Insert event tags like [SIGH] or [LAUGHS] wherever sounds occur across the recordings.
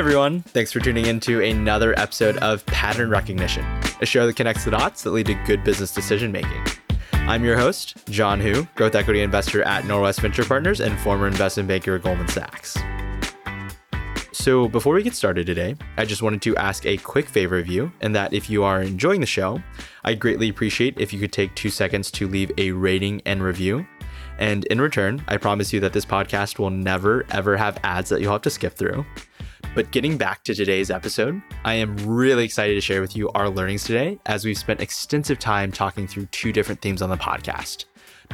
everyone. Thanks for tuning in to another episode of Pattern Recognition, a show that connects the dots that lead to good business decision making. I'm your host, John Hu, growth equity investor at Norwest Venture Partners and former investment banker at Goldman Sachs. So, before we get started today, I just wanted to ask a quick favor of you, and that if you are enjoying the show, I'd greatly appreciate if you could take two seconds to leave a rating and review. And in return, I promise you that this podcast will never, ever have ads that you'll have to skip through. But getting back to today's episode, I am really excited to share with you our learnings today as we've spent extensive time talking through two different themes on the podcast.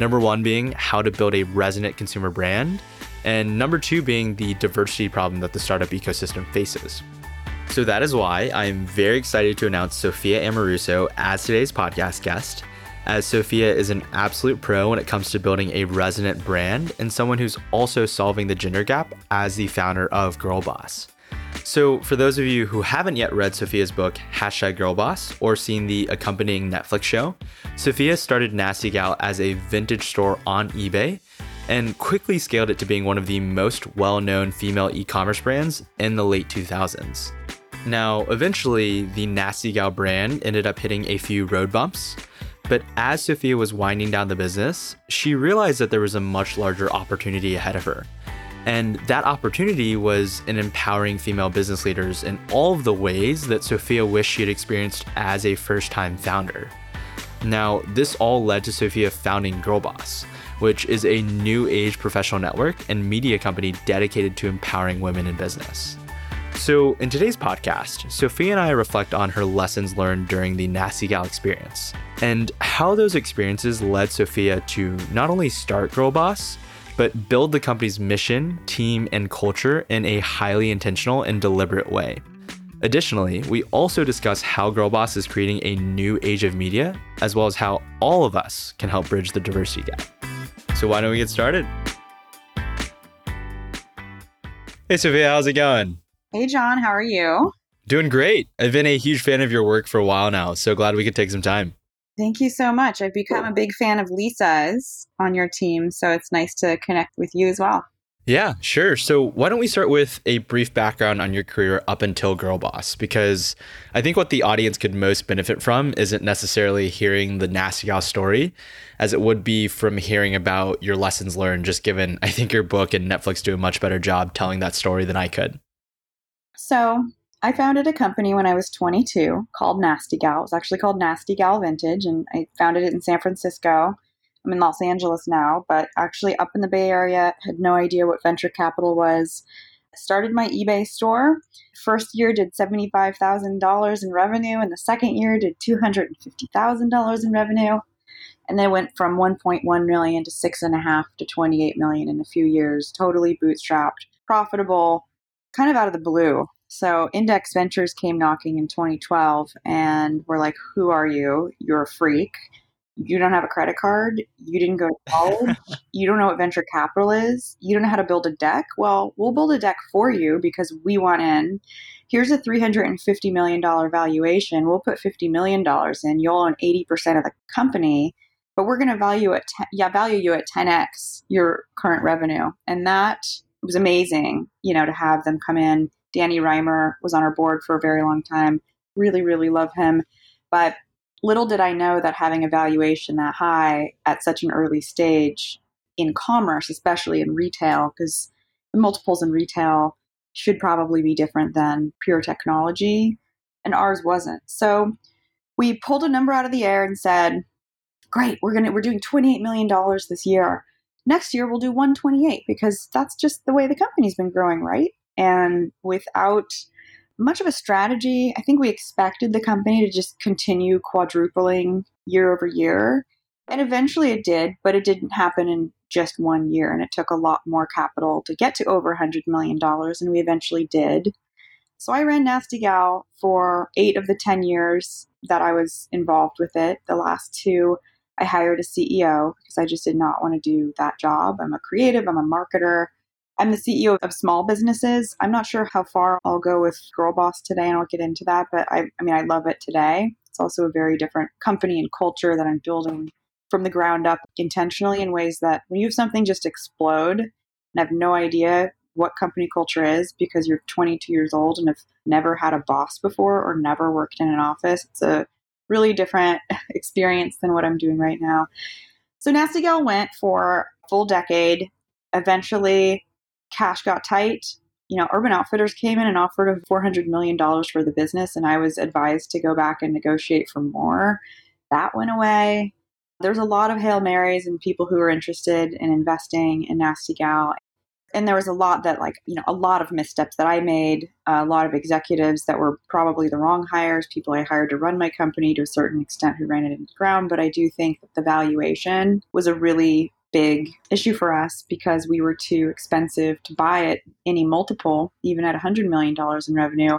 Number one being how to build a resonant consumer brand, and number two being the diversity problem that the startup ecosystem faces. So that is why I am very excited to announce Sophia Amoruso as today's podcast guest, as Sophia is an absolute pro when it comes to building a resonant brand and someone who's also solving the gender gap as the founder of Girlboss. So, for those of you who haven't yet read Sophia's book, Hashtag Girlboss, or seen the accompanying Netflix show, Sophia started Nasty Gal as a vintage store on eBay and quickly scaled it to being one of the most well known female e commerce brands in the late 2000s. Now, eventually, the Nasty Gal brand ended up hitting a few road bumps, but as Sophia was winding down the business, she realized that there was a much larger opportunity ahead of her. And that opportunity was in empowering female business leaders in all of the ways that Sophia wished she had experienced as a first time founder. Now, this all led to Sophia founding Girlboss, which is a new age professional network and media company dedicated to empowering women in business. So, in today's podcast, Sophia and I reflect on her lessons learned during the Nasty Gal experience and how those experiences led Sophia to not only start Girlboss, but build the company's mission, team, and culture in a highly intentional and deliberate way. Additionally, we also discuss how Girlboss is creating a new age of media, as well as how all of us can help bridge the diversity gap. So why don't we get started? Hey, Sophia, how's it going? Hey, John, how are you? Doing great. I've been a huge fan of your work for a while now, so glad we could take some time. Thank you so much. I've become a big fan of Lisa's on your team, so it's nice to connect with you as well. Yeah, sure. So, why don't we start with a brief background on your career up until Girl Boss? Because I think what the audience could most benefit from isn't necessarily hearing the Nasty Gal story, as it would be from hearing about your lessons learned, just given I think your book and Netflix do a much better job telling that story than I could. So, I founded a company when I was 22 called Nasty Gal. It was actually called Nasty Gal Vintage, and I founded it in San Francisco. I'm in Los Angeles now, but actually up in the Bay Area, had no idea what venture capital was. Started my eBay store. First year did $75,000 in revenue, and the second year did $250,000 in revenue. And then went from 1.1 million to six and a half to 28 million in a few years, totally bootstrapped, profitable, kind of out of the blue. So Index Ventures came knocking in 2012 and we're like, who are you? You're a freak you don't have a credit card, you didn't go to [LAUGHS] college, you don't know what venture capital is, you don't know how to build a deck. Well, we'll build a deck for you because we want in. Here's a $350 million valuation. We'll put $50 million in. You'll own 80% of the company, but we're going to value it, yeah, value you at 10x your current revenue. And that was amazing, you know, to have them come in. Danny Rimer was on our board for a very long time. Really, really love him. But little did I know that having a valuation that high at such an early stage in commerce, especially in retail, because the multiples in retail should probably be different than pure technology, and ours wasn't. So we pulled a number out of the air and said, "Great, we're gonna we're doing 28 million dollars this year. Next year we'll do 128 because that's just the way the company's been growing, right?" And without much of a strategy. I think we expected the company to just continue quadrupling year over year. And eventually it did, but it didn't happen in just one year. And it took a lot more capital to get to over $100 million. And we eventually did. So I ran Nasty Gal for eight of the 10 years that I was involved with it. The last two, I hired a CEO because I just did not want to do that job. I'm a creative, I'm a marketer. I'm the CEO of small businesses. I'm not sure how far I'll go with Girl Boss today, and I'll get into that. But I, I mean, I love it today. It's also a very different company and culture that I'm building from the ground up intentionally in ways that when you have something just explode and have no idea what company culture is because you're 22 years old and have never had a boss before or never worked in an office. It's a really different [LAUGHS] experience than what I'm doing right now. So Nasty Gal went for full decade. Eventually, cash got tight. You know, Urban Outfitters came in and offered a $400 million for the business, and I was advised to go back and negotiate for more. That went away. There's a lot of Hail Marys and people who are interested in investing in Nasty Gal and there was a lot that like you know a lot of missteps that i made a lot of executives that were probably the wrong hires people i hired to run my company to a certain extent who ran it into the ground but i do think that the valuation was a really big issue for us because we were too expensive to buy it any multiple even at $100 million in revenue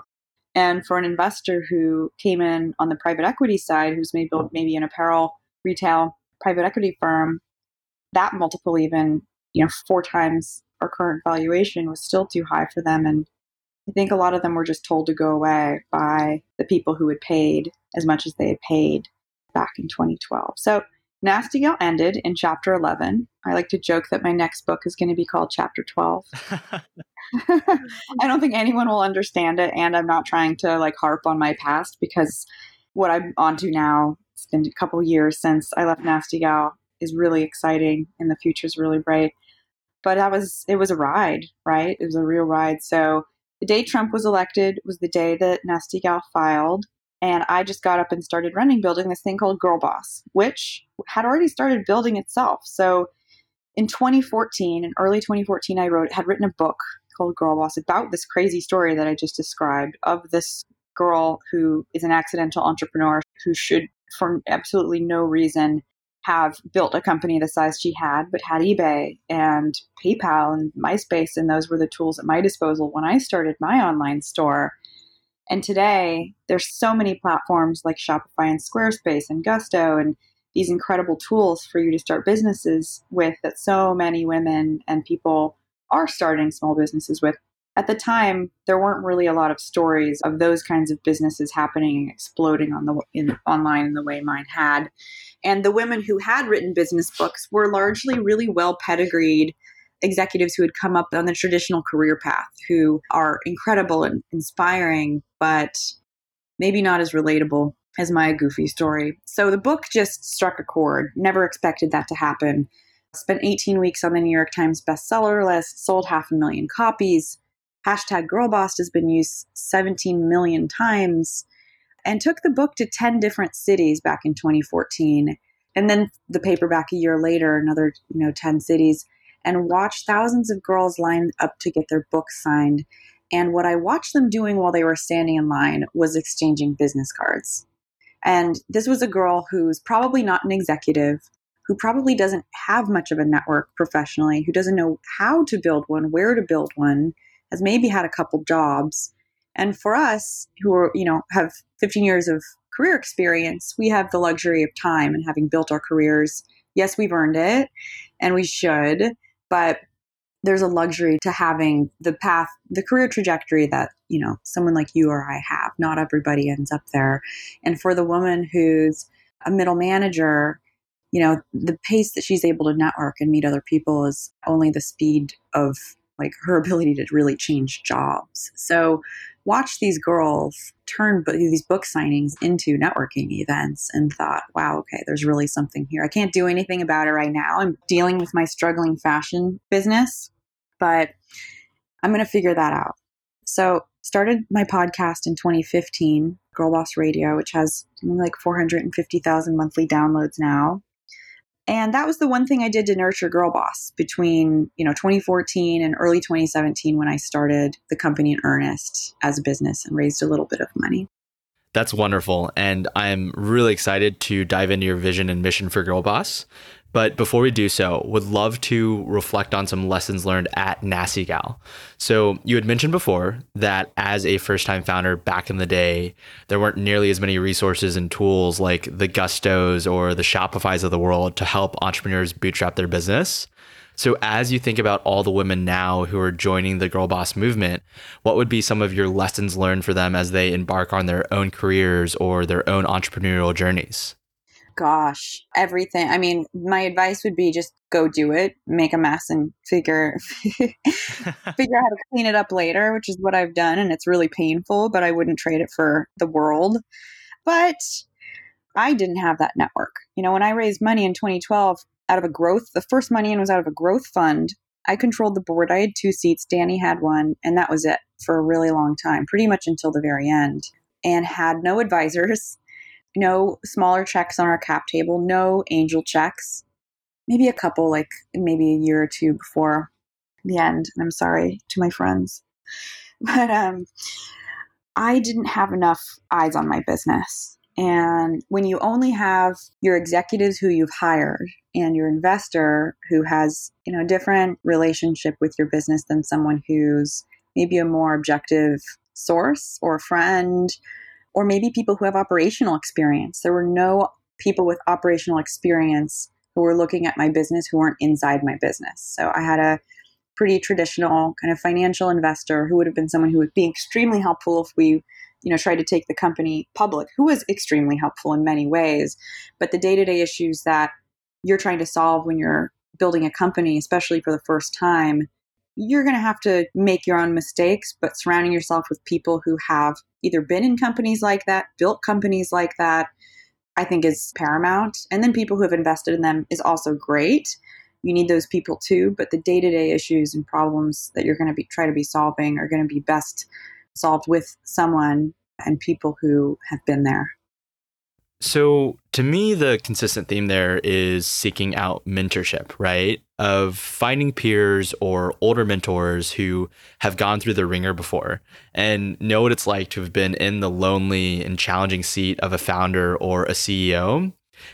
and for an investor who came in on the private equity side who's maybe built maybe an apparel retail private equity firm that multiple even you know four times our current valuation was still too high for them. And I think a lot of them were just told to go away by the people who had paid as much as they had paid back in 2012. So Nasty Gal ended in chapter 11. I like to joke that my next book is going to be called chapter 12. [LAUGHS] [LAUGHS] I don't think anyone will understand it. And I'm not trying to like harp on my past because what I'm onto now, it's been a couple years since I left Nasty Gal, is really exciting and the future is really bright but that was it was a ride, right? It was a real ride. So the day Trump was elected was the day that Nasty Gal filed. And I just got up and started running, building this thing called Girl Boss, which had already started building itself. So in 2014, in early 2014, I wrote, had written a book called Girl Boss about this crazy story that I just described of this girl who is an accidental entrepreneur who should, for absolutely no reason, have built a company the size she had, but had eBay and PayPal and MySpace, and those were the tools at my disposal when I started my online store. And today, there's so many platforms like Shopify and Squarespace and Gusto and these incredible tools for you to start businesses with that so many women and people are starting small businesses with. At the time, there weren't really a lot of stories of those kinds of businesses happening and exploding on the in, online in the way mine had. And the women who had written business books were largely really well pedigreed executives who had come up on the traditional career path, who are incredible and inspiring, but maybe not as relatable as my goofy story. So the book just struck a chord. Never expected that to happen. Spent 18 weeks on the New York Times bestseller list, sold half a million copies. Hashtag Girlboss has been used 17 million times and took the book to 10 different cities back in 2014 and then the paperback a year later another you know 10 cities and watch thousands of girls line up to get their books signed. And what i watched them doing while they were standing in line was exchanging business cards. And this was a girl who's probably not an executive who probably doesn't have much of a network professionally who doesn't know how to build one where to build one has maybe had a couple jobs. And for us who are, you know, have 15 years of career experience, we have the luxury of time and having built our careers. Yes, we've earned it and we should, but there's a luxury to having the path, the career trajectory that, you know, someone like you or I have. Not everybody ends up there. And for the woman who's a middle manager, you know, the pace that she's able to network and meet other people is only the speed of like her ability to really change jobs. So watched these girls turn these book signings into networking events and thought, wow, okay, there's really something here. I can't do anything about it right now. I'm dealing with my struggling fashion business, but I'm going to figure that out. So, started my podcast in 2015, Girl Boss Radio, which has like 450,000 monthly downloads now. And that was the one thing I did to nurture Girl Boss between, you know, 2014 and early 2017 when I started the company in earnest as a business and raised a little bit of money. That's wonderful. And I'm really excited to dive into your vision and mission for Girl Boss. But before we do so, would love to reflect on some lessons learned at Nasty Gal. So you had mentioned before that as a first-time founder back in the day, there weren't nearly as many resources and tools like the Gustos or the Shopify's of the world to help entrepreneurs bootstrap their business. So as you think about all the women now who are joining the Girl Boss movement, what would be some of your lessons learned for them as they embark on their own careers or their own entrepreneurial journeys? gosh, everything. I mean, my advice would be just go do it, make a mess and figure [LAUGHS] figure out how to clean it up later, which is what I've done and it's really painful, but I wouldn't trade it for the world. But I didn't have that network. You know, when I raised money in 2012 out of a growth, the first money in was out of a growth fund. I controlled the board. I had two seats, Danny had one, and that was it for a really long time, pretty much until the very end, and had no advisors no smaller checks on our cap table, no angel checks. Maybe a couple, like maybe a year or two before the end. And I'm sorry to my friends. [LAUGHS] But um, I didn't have enough eyes on my business. And when you only have your executives who you've hired and your investor who has, you know, a different relationship with your business than someone who's maybe a more objective source or friend or maybe people who have operational experience. There were no people with operational experience who were looking at my business who weren't inside my business. So I had a pretty traditional kind of financial investor who would have been someone who would be extremely helpful if we you know tried to take the company public who was extremely helpful in many ways but the day-to-day issues that you're trying to solve when you're building a company especially for the first time you're going to have to make your own mistakes, but surrounding yourself with people who have either been in companies like that, built companies like that, I think is paramount. And then people who have invested in them is also great. You need those people too, but the day to day issues and problems that you're going to be try to be solving are going to be best solved with someone and people who have been there. So, to me, the consistent theme there is seeking out mentorship, right? Of finding peers or older mentors who have gone through the ringer before and know what it's like to have been in the lonely and challenging seat of a founder or a CEO.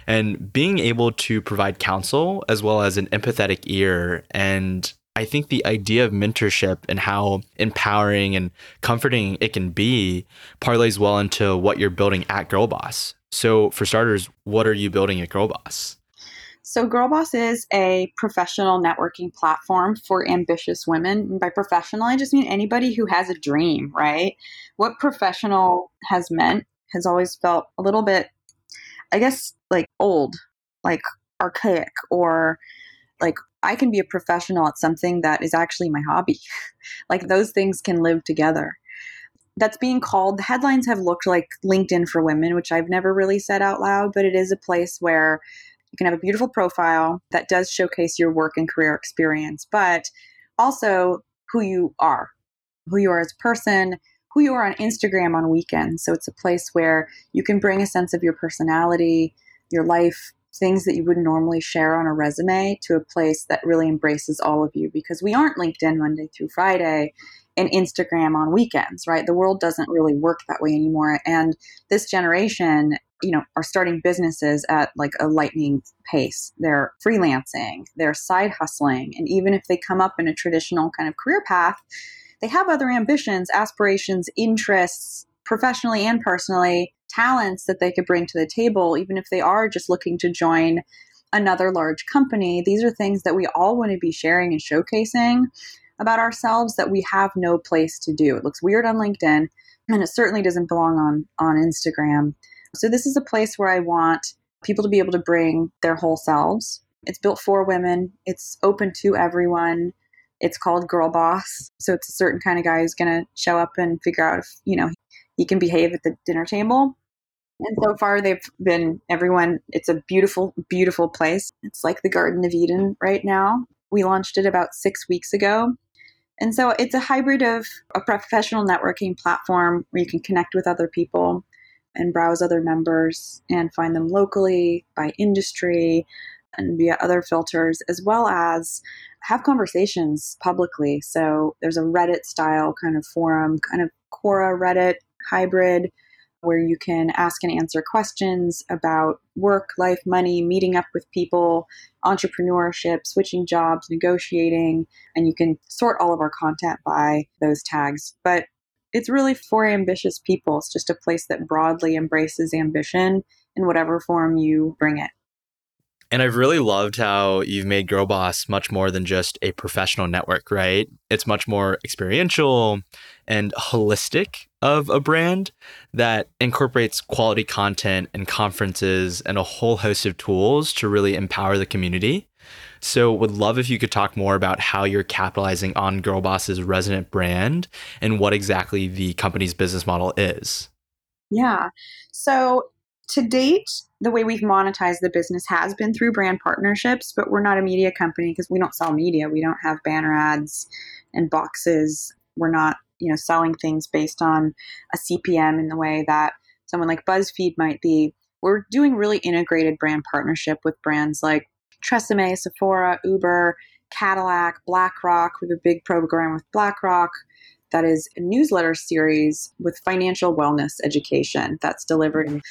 And being able to provide counsel as well as an empathetic ear and I think the idea of mentorship and how empowering and comforting it can be parlays well into what you're building at Girl Boss. So, for starters, what are you building at Girl Boss? So, Girl Boss is a professional networking platform for ambitious women. And by professional, I just mean anybody who has a dream, right? What professional has meant has always felt a little bit, I guess, like old, like archaic, or like I can be a professional at something that is actually my hobby. [LAUGHS] like those things can live together that's being called the headlines have looked like linkedin for women which i've never really said out loud but it is a place where you can have a beautiful profile that does showcase your work and career experience but also who you are who you are as a person who you are on instagram on weekends so it's a place where you can bring a sense of your personality your life things that you would normally share on a resume to a place that really embraces all of you because we aren't linkedin monday through friday and Instagram on weekends, right? The world doesn't really work that way anymore. And this generation, you know, are starting businesses at like a lightning pace. They're freelancing, they're side hustling. And even if they come up in a traditional kind of career path, they have other ambitions, aspirations, interests, professionally and personally, talents that they could bring to the table, even if they are just looking to join another large company. These are things that we all want to be sharing and showcasing about ourselves that we have no place to do. It looks weird on LinkedIn and it certainly doesn't belong on on Instagram. So this is a place where I want people to be able to bring their whole selves. It's built for women. It's open to everyone. It's called Girl Boss. So it's a certain kind of guy who's going to show up and figure out if, you know, he can behave at the dinner table. And so far, they've been everyone. It's a beautiful, beautiful place. It's like the Garden of Eden right now. We launched it about six weeks ago. And so it's a hybrid of a professional networking platform where you can connect with other people and browse other members and find them locally by industry and via other filters, as well as have conversations publicly. So there's a Reddit style kind of forum, kind of Quora Reddit hybrid where you can ask and answer questions about work, life, money, meeting up with people, entrepreneurship, switching jobs, negotiating, and you can sort all of our content by those tags. But it's really for ambitious people. It's just a place that broadly embraces ambition in whatever form you bring it. And I've really loved how you've made Girl Boss much more than just a professional network, right? It's much more experiential and holistic of a brand that incorporates quality content and conferences and a whole host of tools to really empower the community. So, would love if you could talk more about how you're capitalizing on Girl Boss's resonant brand and what exactly the company's business model is. Yeah. So, to date, the way we've monetized the business has been through brand partnerships, but we're not a media company because we don't sell media. We don't have banner ads and boxes. We're not, you know, selling things based on a CPM in the way that someone like BuzzFeed might be. We're doing really integrated brand partnership with brands like Tresemme, Sephora, Uber, Cadillac, BlackRock. We have a big program with BlackRock that is a newsletter series with financial wellness education that's delivered in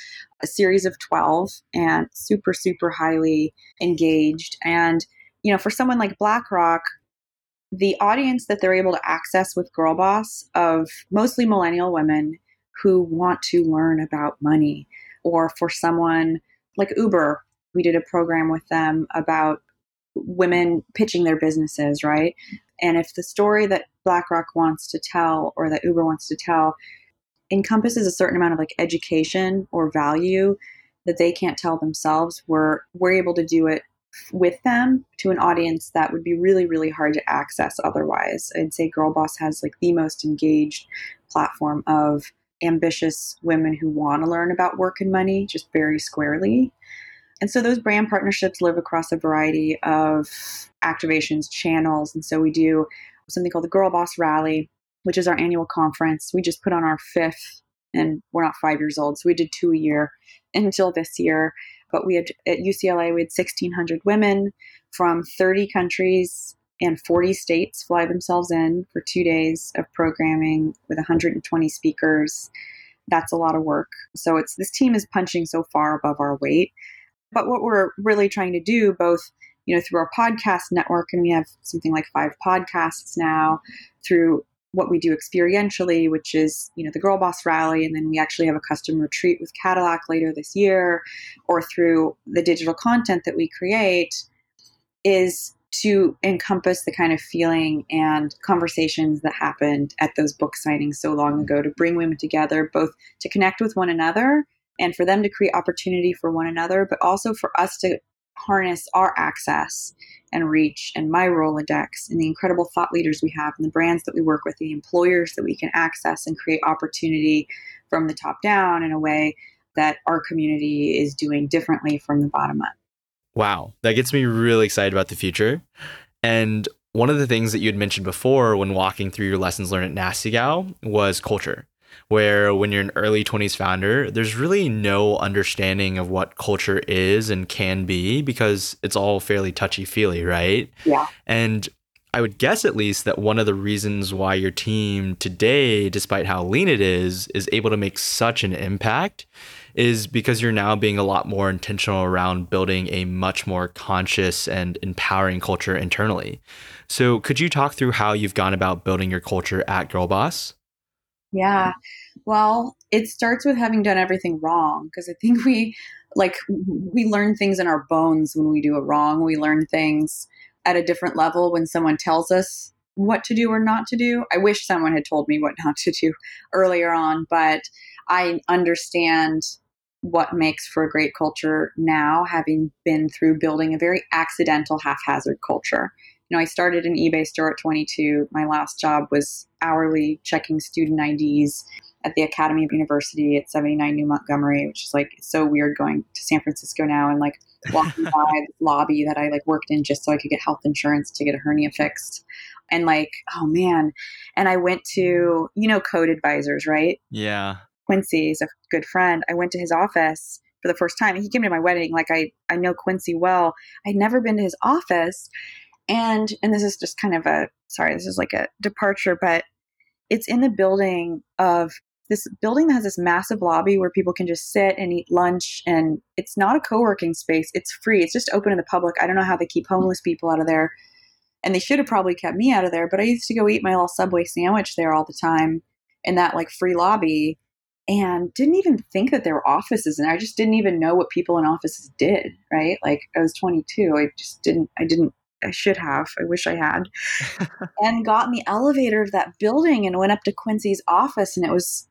a series of 12 and super, super highly engaged. And, you know, for someone like BlackRock, the audience that they're able to access with Girl Boss of mostly millennial women who want to learn about money, or for someone like Uber, we did a program with them about women pitching their businesses, right? And if the story that BlackRock wants to tell or that Uber wants to tell encompasses a certain amount of like education or value that they can't tell themselves, we're we're able to do it with them to an audience that would be really really hard to access otherwise. I'd say Girl Boss has like the most engaged platform of ambitious women who want to learn about work and money just very squarely. And so those brand partnerships live across a variety of activations, channels. And so we do something called the Girl Boss Rally, which is our annual conference. We just put on our fifth, and we're not five years old, so we did two a year until this year. But we had at UCLA, we had 1,600 women from 30 countries and 40 states fly themselves in for two days of programming with 120 speakers. That's a lot of work. So it's this team is punching so far above our weight. But what we're really trying to do, both you know, through our podcast network, and we have something like five podcasts now through what we do experientially, which is, you know, the Girl Boss Rally, and then we actually have a custom retreat with Cadillac later this year, or through the digital content that we create, is to encompass the kind of feeling and conversations that happened at those book signings so long ago to bring women together, both to connect with one another and for them to create opportunity for one another, but also for us to harness our access and reach and my Rolodex and the incredible thought leaders we have and the brands that we work with, the employers that we can access and create opportunity from the top down in a way that our community is doing differently from the bottom up. Wow, that gets me really excited about the future. And one of the things that you had mentioned before when walking through your lessons learned at Nasty Gal was culture where when you're an early 20s founder, there's really no understanding of what culture is and can be because it's all fairly touchy feely, right? Yeah. And I would guess at least that one of the reasons why your team today, despite how lean it is, is able to make such an impact is because you're now being a lot more intentional around building a much more conscious and empowering culture internally. So, could you talk through how you've gone about building your culture at Girlboss? Yeah. Well, it starts with having done everything wrong because I think we like we learn things in our bones when we do it wrong. We learn things at a different level when someone tells us what to do or not to do. I wish someone had told me what not to do [LAUGHS] earlier on, but I understand what makes for a great culture now, having been through building a very accidental, haphazard culture know, I started an eBay store at 22. My last job was hourly checking student IDs at the Academy of University at 79 New Montgomery, which is like so weird going to San Francisco now and like walking [LAUGHS] by the lobby that I like worked in just so I could get health insurance to get a hernia fixed. And like, oh man. And I went to, you know, code advisors, right? Yeah. Quincy is a good friend. I went to his office for the first time. He came to my wedding. Like I, I know Quincy well. I'd never been to his office. And and this is just kind of a sorry, this is like a departure, but it's in the building of this building that has this massive lobby where people can just sit and eat lunch and it's not a co-working space. It's free. It's just open to the public. I don't know how they keep homeless people out of there. And they should have probably kept me out of there but i used to go eat my little subway sandwich there all the time in that like free lobby and didn't even think that there were offices and I just didn't even know what people in offices did, right? Like I was 22, I just didn't I didn't I should have. I wish I had. [LAUGHS] and got in the elevator of that building and went up to Quincy's office and it was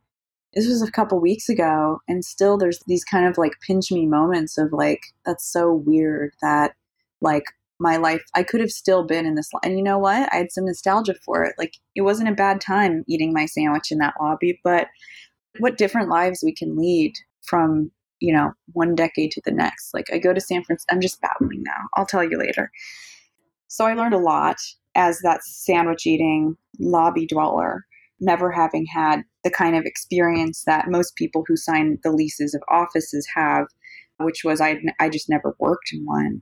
this was a couple weeks ago and still there's these kind of like pinch me moments of like that's so weird that like my life i could have still been in this and you know what i had some nostalgia for it like it wasn't a bad time eating my sandwich in that lobby but what different lives we can lead from you know one decade to the next like i go to san francisco i'm just babbling now i'll tell you later so i learned a lot as that sandwich eating lobby dweller never having had the kind of experience that most people who sign the leases of offices have, which was I, I just never worked in one.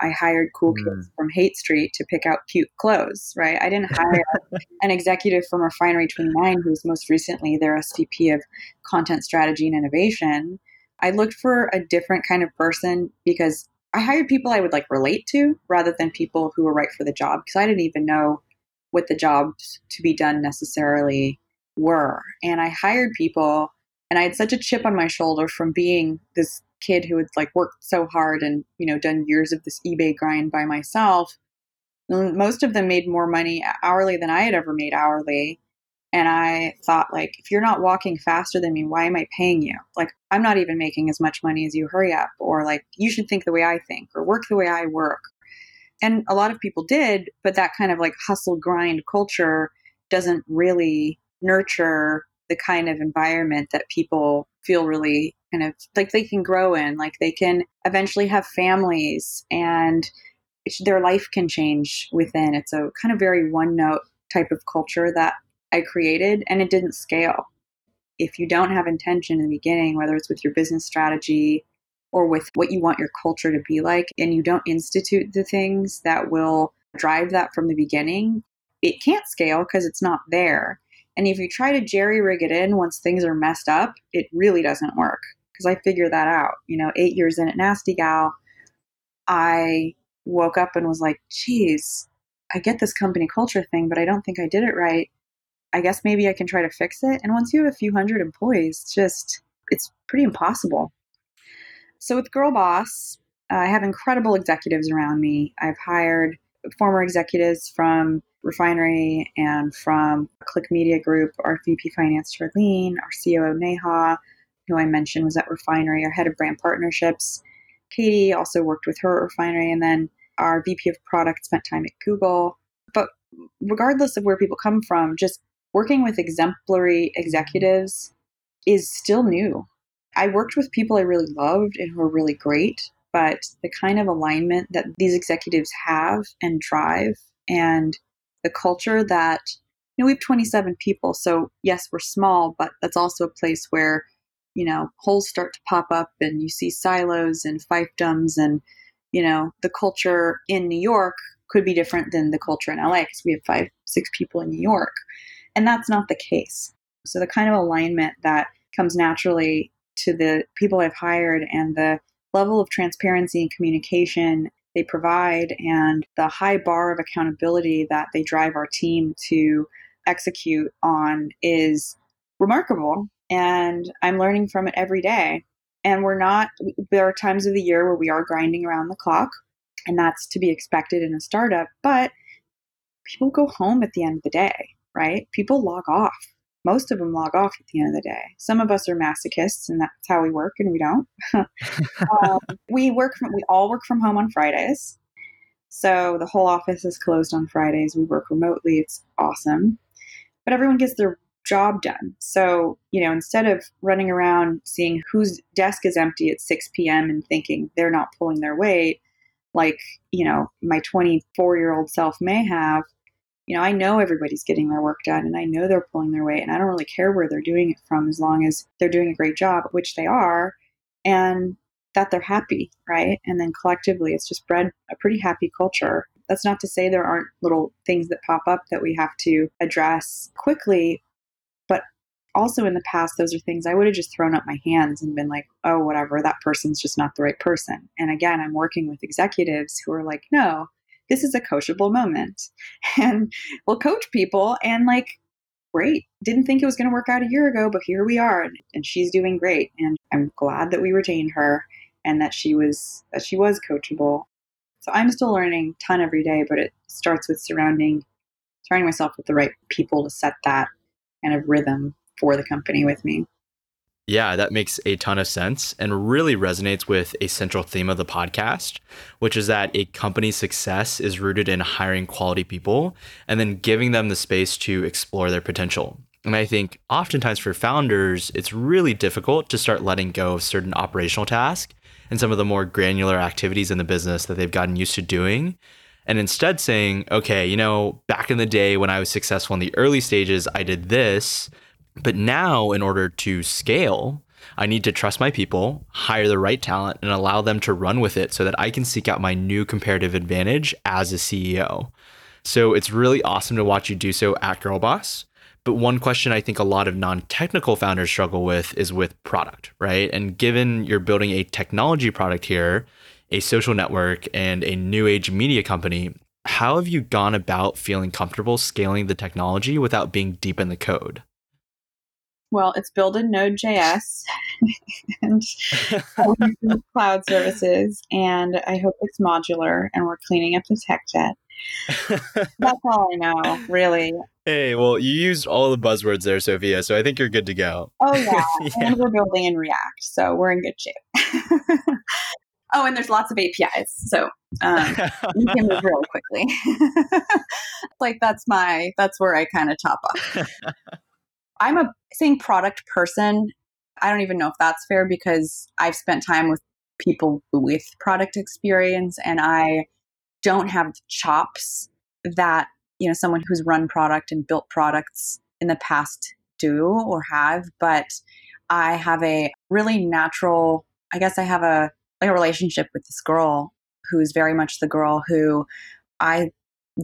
I hired cool mm. kids from Haight Street to pick out cute clothes, right? I didn't hire [LAUGHS] an executive from Refinery 29 who's most recently their SVP of content strategy and innovation. I looked for a different kind of person because I hired people I would like relate to rather than people who were right for the job because I didn't even know what the jobs to be done necessarily were. And I hired people and I had such a chip on my shoulder from being this kid who had like worked so hard and, you know, done years of this eBay grind by myself. Most of them made more money hourly than I had ever made hourly. And I thought, like, if you're not walking faster than me, why am I paying you? Like, I'm not even making as much money as you. Hurry up. Or, like, you should think the way I think or work the way I work and a lot of people did, but that kind of like hustle grind culture doesn't really nurture the kind of environment that people feel really kind of like they can grow in, like they can eventually have families and their life can change within. It's a kind of very one note type of culture that I created and it didn't scale. If you don't have intention in the beginning, whether it's with your business strategy or with what you want your culture to be like, and you don't institute the things that will drive that from the beginning, it can't scale because it's not there. And if you try to jerry rig it in once things are messed up, it really doesn't work. Because I figured that out. You know, eight years in at Nasty Gal, I woke up and was like, geez, I get this company culture thing, but I don't think I did it right. I guess maybe I can try to fix it. And once you have a few hundred employees, it's just, it's pretty impossible. So with Girl Boss, uh, I have incredible executives around me. I've hired former executives from Refinery and from Clique Media Group, our VP Finance Charlene, our COO Neha, who I mentioned was at Refinery, our head of brand partnerships. Katie also worked with her at Refinery, and then our VP of product spent time at Google. But regardless of where people come from, just working with exemplary executives is still new. I worked with people I really loved and who were really great, but the kind of alignment that these executives have and drive and the culture that you know we have 27 people so yes we're small but that's also a place where you know holes start to pop up and you see silos and fiefdoms and you know the culture in new york could be different than the culture in la because we have five six people in new york and that's not the case so the kind of alignment that comes naturally to the people I've hired and the level of transparency and communication they provide and the high bar of accountability that they drive our team to execute on is remarkable. And I'm learning from it every day. And we're not, there are times of the year where we are grinding around the clock, and that's to be expected in a startup. But people go home at the end of the day, right? People log off most of them log off at the end of the day. Some of us are masochists, and that's how we work, and we don't. [LAUGHS] um, we work from we all work from home on Fridays, so the whole office is closed on Fridays. We work remotely. It's awesome, but everyone gets their job done. So you know, instead of running around seeing whose desk is empty at 6 p.m. and thinking they're not pulling their weight, like you know my 24 year old self may have you know, I know everybody's getting their work done and I know they're pulling their weight and I don't really care where they're doing it from as long as they're doing a great job, which they are, and that they're happy, right? And then collectively, it's just bred a pretty happy culture. That's not to say there aren't little things that pop up that we have to address quickly, but also in the past, those are things I would have just thrown up my hands and been like, oh, whatever, that person's just not the right person. And again, I'm working with executives who are like, no, this is a coachable moment [LAUGHS] and we'll coach people and like great. Didn't think it was going to work out a year ago, but here we are, and, she's doing great. And I'm glad that we retained her and that she was that she was coachable. So I'm still learning ton every day, but it starts with surrounding surrounding myself with the right people to set that kind of rhythm for the company with me. Yeah, that makes a ton of sense and really resonates with a central theme of the podcast, which is that a company's success is rooted in hiring quality people and then giving them the space to explore their potential. And I think oftentimes for founders, it's really difficult to start letting go of certain operational tasks and some of the more granular activities in the business that they've gotten used to doing. And instead saying, okay, you know, back in the day when I was successful in the early stages, I did this but now, in order to scale, I need to trust my people, hire the right talent, and allow them to run with it so that I can seek out my new comparative advantage as a CEO. So it's really awesome to watch you do so at Girlboss. But one question I think a lot of non technical founders struggle with is with product, right? And given you're building a technology product here, a social network, and a new age media company, how have you gone about feeling comfortable scaling the technology without being deep in the code? Well, it's built in Node.js and [LAUGHS] cloud services, and I hope it's modular. And we're cleaning up the tech debt. That's all I know, really. Hey, well, you used all the buzzwords there, Sophia, so I think you're good to go. Oh yeah, [LAUGHS] yeah. and we're building in React, so we're in good shape. [LAUGHS] oh, and there's lots of APIs, so um, you can move real quickly. like that's my that's where I kind of top up. I'm a saying product person. I don't even know if that's fair because I've spent time with people with product experience and I don't have the chops that, you know, someone who's run product and built products in the past do or have, but I have a really natural, I guess I have a like a relationship with this girl who is very much the girl who I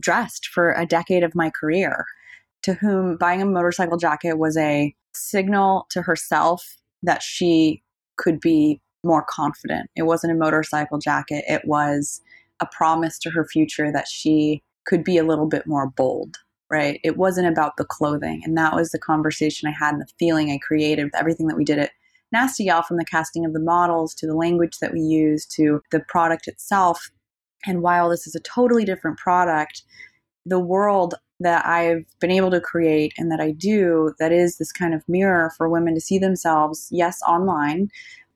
dressed for a decade of my career to whom buying a motorcycle jacket was a signal to herself that she could be more confident. It wasn't a motorcycle jacket, it was a promise to her future that she could be a little bit more bold, right? It wasn't about the clothing. And that was the conversation I had and the feeling I created with everything that we did at Nasty Gal from the casting of the models to the language that we use to the product itself. And while this is a totally different product, the world that I've been able to create and that I do that is this kind of mirror for women to see themselves, yes, online,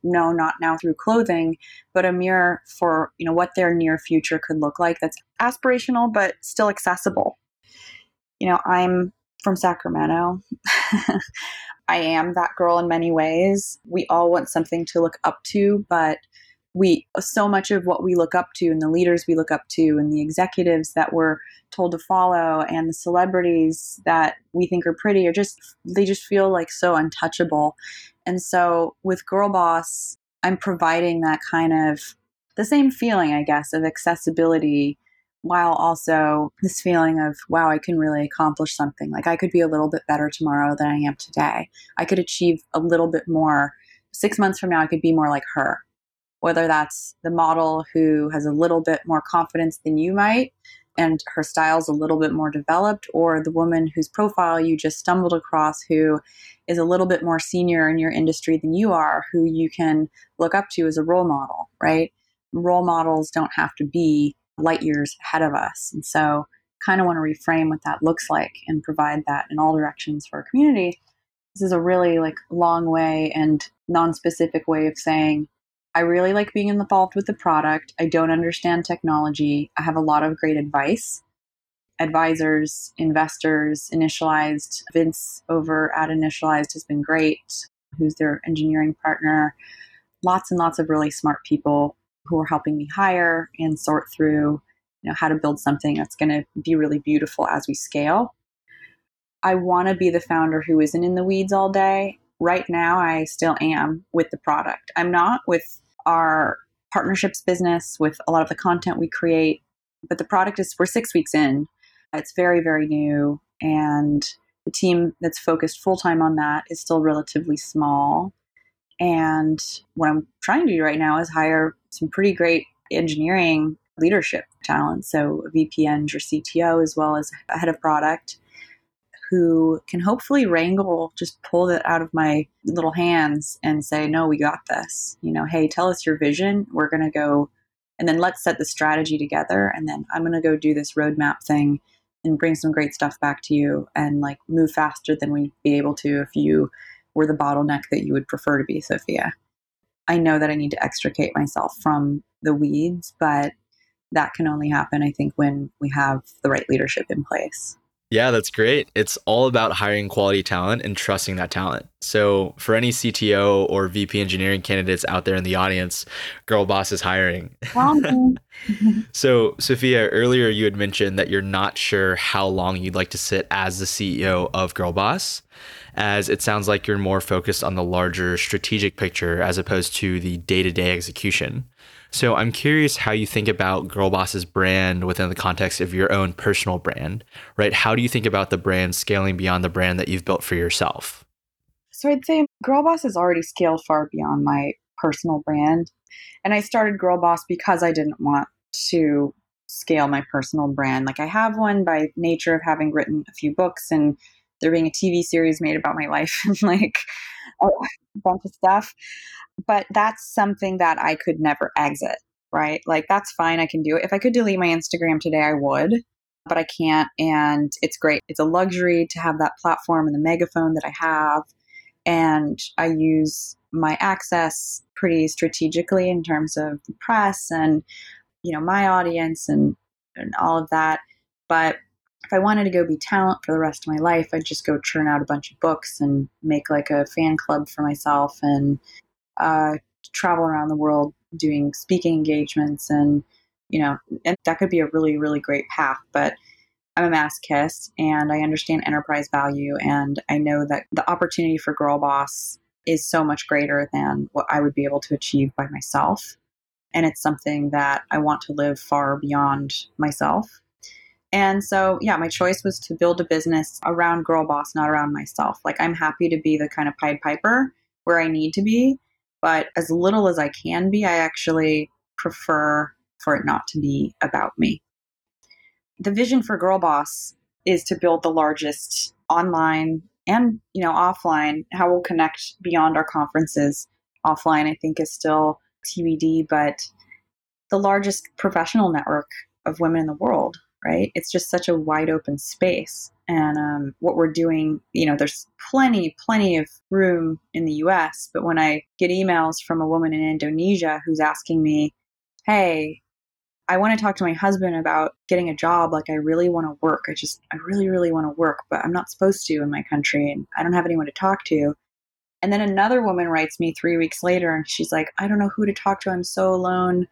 no, not now through clothing, but a mirror for, you know, what their near future could look like that's aspirational but still accessible. You know, I'm from Sacramento. [LAUGHS] I am that girl in many ways. We all want something to look up to, but we so much of what we look up to and the leaders we look up to and the executives that we're told to follow and the celebrities that we think are pretty are just they just feel like so untouchable. And so with girl boss i'm providing that kind of the same feeling i guess of accessibility while also this feeling of wow i can really accomplish something. Like i could be a little bit better tomorrow than i am today. I could achieve a little bit more. Six months from now i could be more like her whether that's the model who has a little bit more confidence than you might and her style's a little bit more developed, or the woman whose profile you just stumbled across who is a little bit more senior in your industry than you are, who you can look up to as a role model, right? Role models don't have to be light years ahead of us. And so, kind of want to reframe what that looks like and provide that in all directions for our community. This is a really like long way and non-specific way of saying I really like being involved with the product. I don't understand technology. I have a lot of great advice. Advisors, investors, initialized. Vince over at Initialized has been great, who's their engineering partner. Lots and lots of really smart people who are helping me hire and sort through you know how to build something that's going to be really beautiful as we scale. I want to be the founder who isn't in the weeds all day. Right now, I still am with the product. I'm not with our partnerships business with a lot of the content we create. But the product is, we're six weeks in. It's very, very new. And the team that's focused full time on that is still relatively small. And what I'm trying to do right now is hire some pretty great engineering leadership talent. So, a VP Eng or CTO, as well as a head of product who can hopefully wrangle, just pull it out of my little hands and say, no, we got this. You know, hey, tell us your vision. We're going to go and then let's set the strategy together. And then I'm going to go do this roadmap thing and bring some great stuff back to you and like move faster than we'd be able to if you were the bottleneck that you would prefer to be, Sophia. I know that I need to extricate myself from the weeds, but that can only happen, I think, when we have the right leadership in place. Yeah, that's great. It's all about hiring quality talent and trusting that talent. So, for any CTO or VP engineering candidates out there in the audience, Girl Boss is hiring. [LAUGHS] so, Sophia, earlier you had mentioned that you're not sure how long you'd like to sit as the CEO of Girl Boss, as it sounds like you're more focused on the larger strategic picture as opposed to the day to day execution. So I'm curious how you think about Girl Girlboss's brand within the context of your own personal brand, right? How do you think about the brand scaling beyond the brand that you've built for yourself? So I'd say Girlboss has already scaled far beyond my personal brand. And I started Girlboss because I didn't want to scale my personal brand. Like I have one by nature of having written a few books and there being a TV series made about my life [LAUGHS] and like a bunch of stuff but that's something that I could never exit, right? Like that's fine, I can do it. If I could delete my Instagram today, I would, but I can't. And it's great. It's a luxury to have that platform and the megaphone that I have. And I use my access pretty strategically in terms of the press and, you know, my audience and, and all of that. But if I wanted to go be talent for the rest of my life, I'd just go churn out a bunch of books and make like a fan club for myself and uh, travel around the world doing speaking engagements and you know and that could be a really really great path but i'm a masochist and i understand enterprise value and i know that the opportunity for girl boss is so much greater than what i would be able to achieve by myself. And it's something that i want to live far beyond myself and so yeah my choice was to build a business around girl boss not around myself. Like i'm happy to be the kind of pied piper where i need to be but as little as I can be, I actually prefer for it not to be about me. The vision for Girl Boss is to build the largest online and you know offline. How we'll connect beyond our conferences offline i think is still tbd but the largest professional network of women in the world right? It's just such a wide open space. And um, what we're doing you know there's plenty plenty of room in the us but when i get emails from a woman in indonesia who's asking me hey i want to talk to my husband about getting a job. Like i really want to work. I just i really really want to work but i'm not supposed to in my country and i don't have anyone to talk to. And then another woman writes me three weeks later and she's like i don't know who to talk to. I'm so alone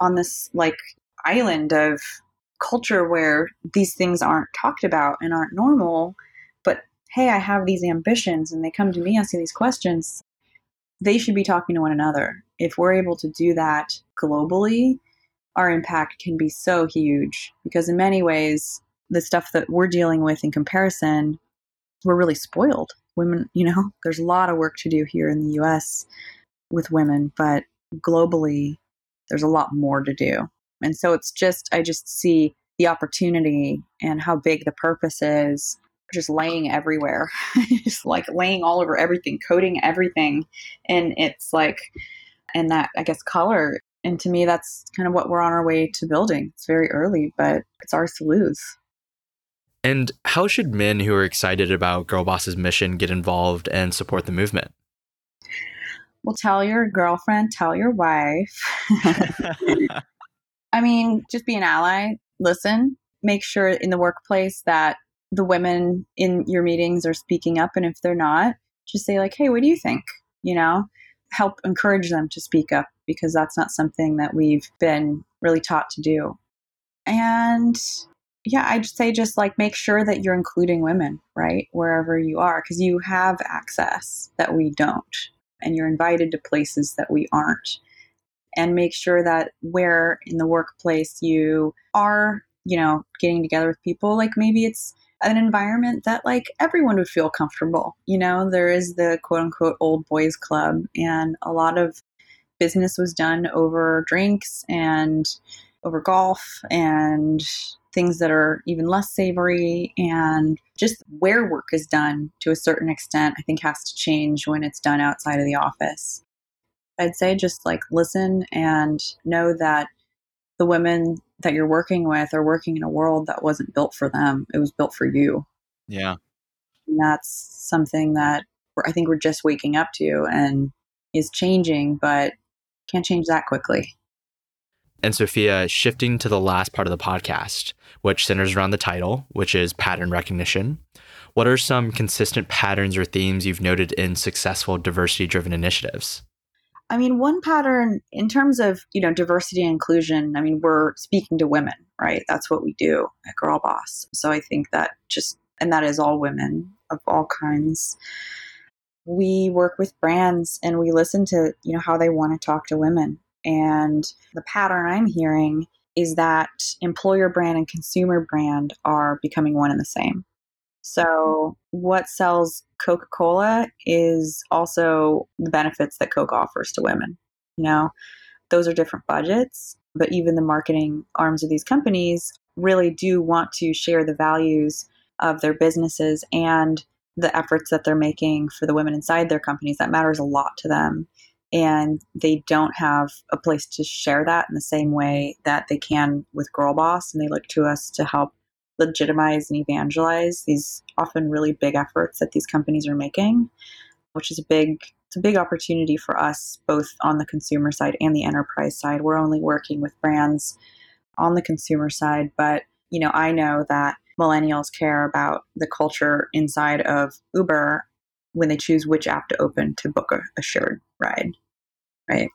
on this like island of culture where these things aren't talked about and aren't normal, but hey, I have these ambitions and they come to me asking these questions, they should be talking to one another. If we're able to do that globally, our impact can be so huge because, in many ways, the stuff that we're dealing with in comparison, we're really spoiled. Women, you know, [LAUGHS] there's a lot of work to do here in the US with women, but globally, there's a lot more to do. And so it's just, I just see the opportunity and how big the purpose is just laying everywhere, [LAUGHS] just like laying all over everything, coating everything. And it's like, and that, I guess, color. And to me, that's kind of what we're on our way to building. It's very early, but it's ours to lose. And how should men who are excited about Girl Boss's mission get involved and support the movement? Well, tell your girlfriend, tell your wife. [LAUGHS] [LAUGHS] I mean, just be an ally, listen, make sure in the workplace that the women in your meetings are speaking up. And if they're not, just say, like, hey, what do you think? You know, help encourage them to speak up because that's not something that we've been really taught to do. And yeah, I'd say just like make sure that you're including women, right? Wherever you are, because you have access that we don't. And you're invited to places that we aren't and make sure that where in the workplace you are, you know, getting together with people, like maybe it's an environment that like everyone would feel comfortable. You know, there is the quote unquote old boys club, and a lot of business was done over drinks and over golf and things that are even less savory and just where work is done to a certain extent i think has to change when it's done outside of the office i'd say just like listen and know that the women that you're working with are working in a world that wasn't built for them it was built for you yeah and that's something that i think we're just waking up to and is changing but can't change that quickly and Sophia, shifting to the last part of the podcast, which centers around the title, which is pattern recognition. What are some consistent patterns or themes you've noted in successful diversity driven initiatives? I mean, one pattern in terms of, you know, diversity and inclusion, I mean, we're speaking to women, right? That's what we do at Girl Boss. So I think that just, and that is all women of all kinds. We work with brands and we listen to, you know, how they want to talk to women and the pattern I'm hearing is that employer brand and consumer brand are becoming one and the same. So, what sells Coca Cola is also the benefits that Coke offers to women. You know, those are different budgets, but even the marketing arms of these companies really do want to share the values of their businesses and the efforts that they're making for the women inside their companies. That matters a lot to them and they don't have a place to share that in the same way that they can with Girl Boss. And they look to us to help legitimize and evangelize these often really big efforts that these companies are making, which is a big it's a big opportunity for us both on the consumer side and the enterprise side. We're only working with brands on the consumer side, but you know, I know that millennials care about the culture inside of Uber when they choose which app to open to book a, a shared ride. Right.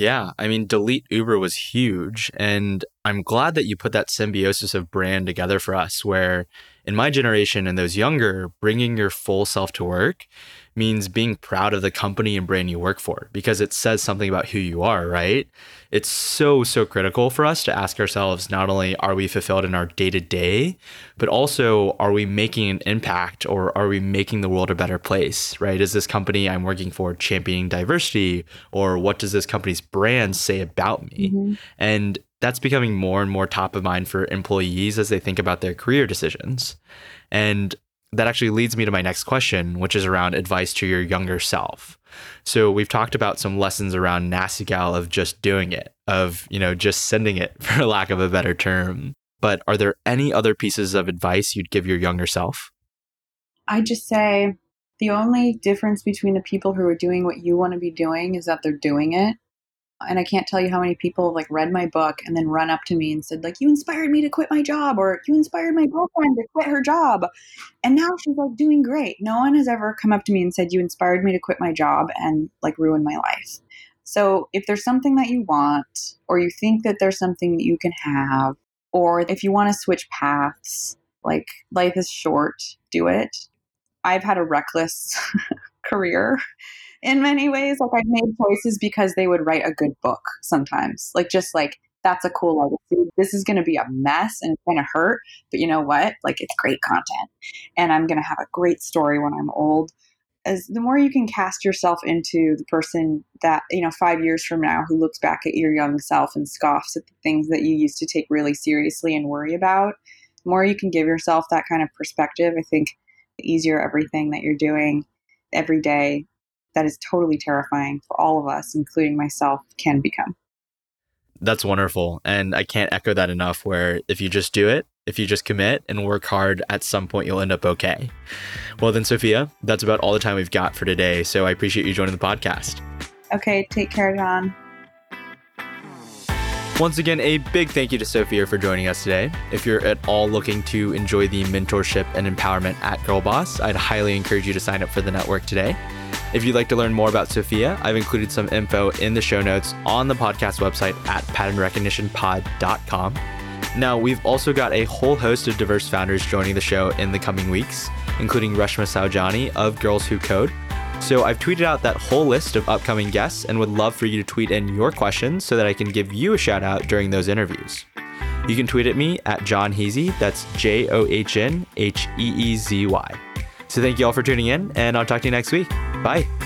Yeah. I mean, Delete Uber was huge. And I'm glad that you put that symbiosis of brand together for us, where in my generation and those younger, bringing your full self to work means being proud of the company and brand you work for because it says something about who you are, right? It's so, so critical for us to ask ourselves not only are we fulfilled in our day to day, but also are we making an impact or are we making the world a better place, right? Is this company I'm working for championing diversity or what does this company's brand say about me? Mm-hmm. And that's becoming more and more top of mind for employees as they think about their career decisions. And that actually leads me to my next question, which is around advice to your younger self. So we've talked about some lessons around nasty gal of just doing it, of, you know, just sending it [LAUGHS] for lack of a better term. But are there any other pieces of advice you'd give your younger self? I just say the only difference between the people who are doing what you want to be doing is that they're doing it and I can't tell you how many people like read my book and then run up to me and said like you inspired me to quit my job or you inspired my girlfriend to quit her job and now she's like doing great. No one has ever come up to me and said you inspired me to quit my job and like ruin my life. So if there's something that you want or you think that there's something that you can have or if you want to switch paths, like life is short, do it. I've had a reckless [LAUGHS] career in many ways. Like I've made choices because they would write a good book sometimes. Like just like that's a cool legacy. This is going to be a mess and it's going to hurt, but you know what? Like it's great content, and I'm going to have a great story when I'm old. As the more you can cast yourself into the person that you know five years from now who looks back at your young self and scoffs at the things that you used to take really seriously and worry about, the more you can give yourself that kind of perspective, I think the easier everything that you're doing every day that is totally terrifying for all of us, including myself, can become. That's wonderful. And I can't echo that enough where if you just do it, if you just commit and work hard, at some point you'll end up okay. Well, then, Sophia, that's about all the time we've got for today. So I appreciate you joining the podcast. Okay. Take care, John. Once again, a big thank you to Sophia for joining us today. If you're at all looking to enjoy the mentorship and empowerment at Girl Boss, I'd highly encourage you to sign up for the network today. If you'd like to learn more about Sophia, I've included some info in the show notes on the podcast website at patternrecognitionpod.com. Now, we've also got a whole host of diverse founders joining the show in the coming weeks, including Reshma Saujani of Girls Who Code. So I've tweeted out that whole list of upcoming guests and would love for you to tweet in your questions so that I can give you a shout out during those interviews. You can tweet at me at John Heezy, that's J O H N H E E Z Y. So thank you all for tuning in, and I'll talk to you next week. 拜。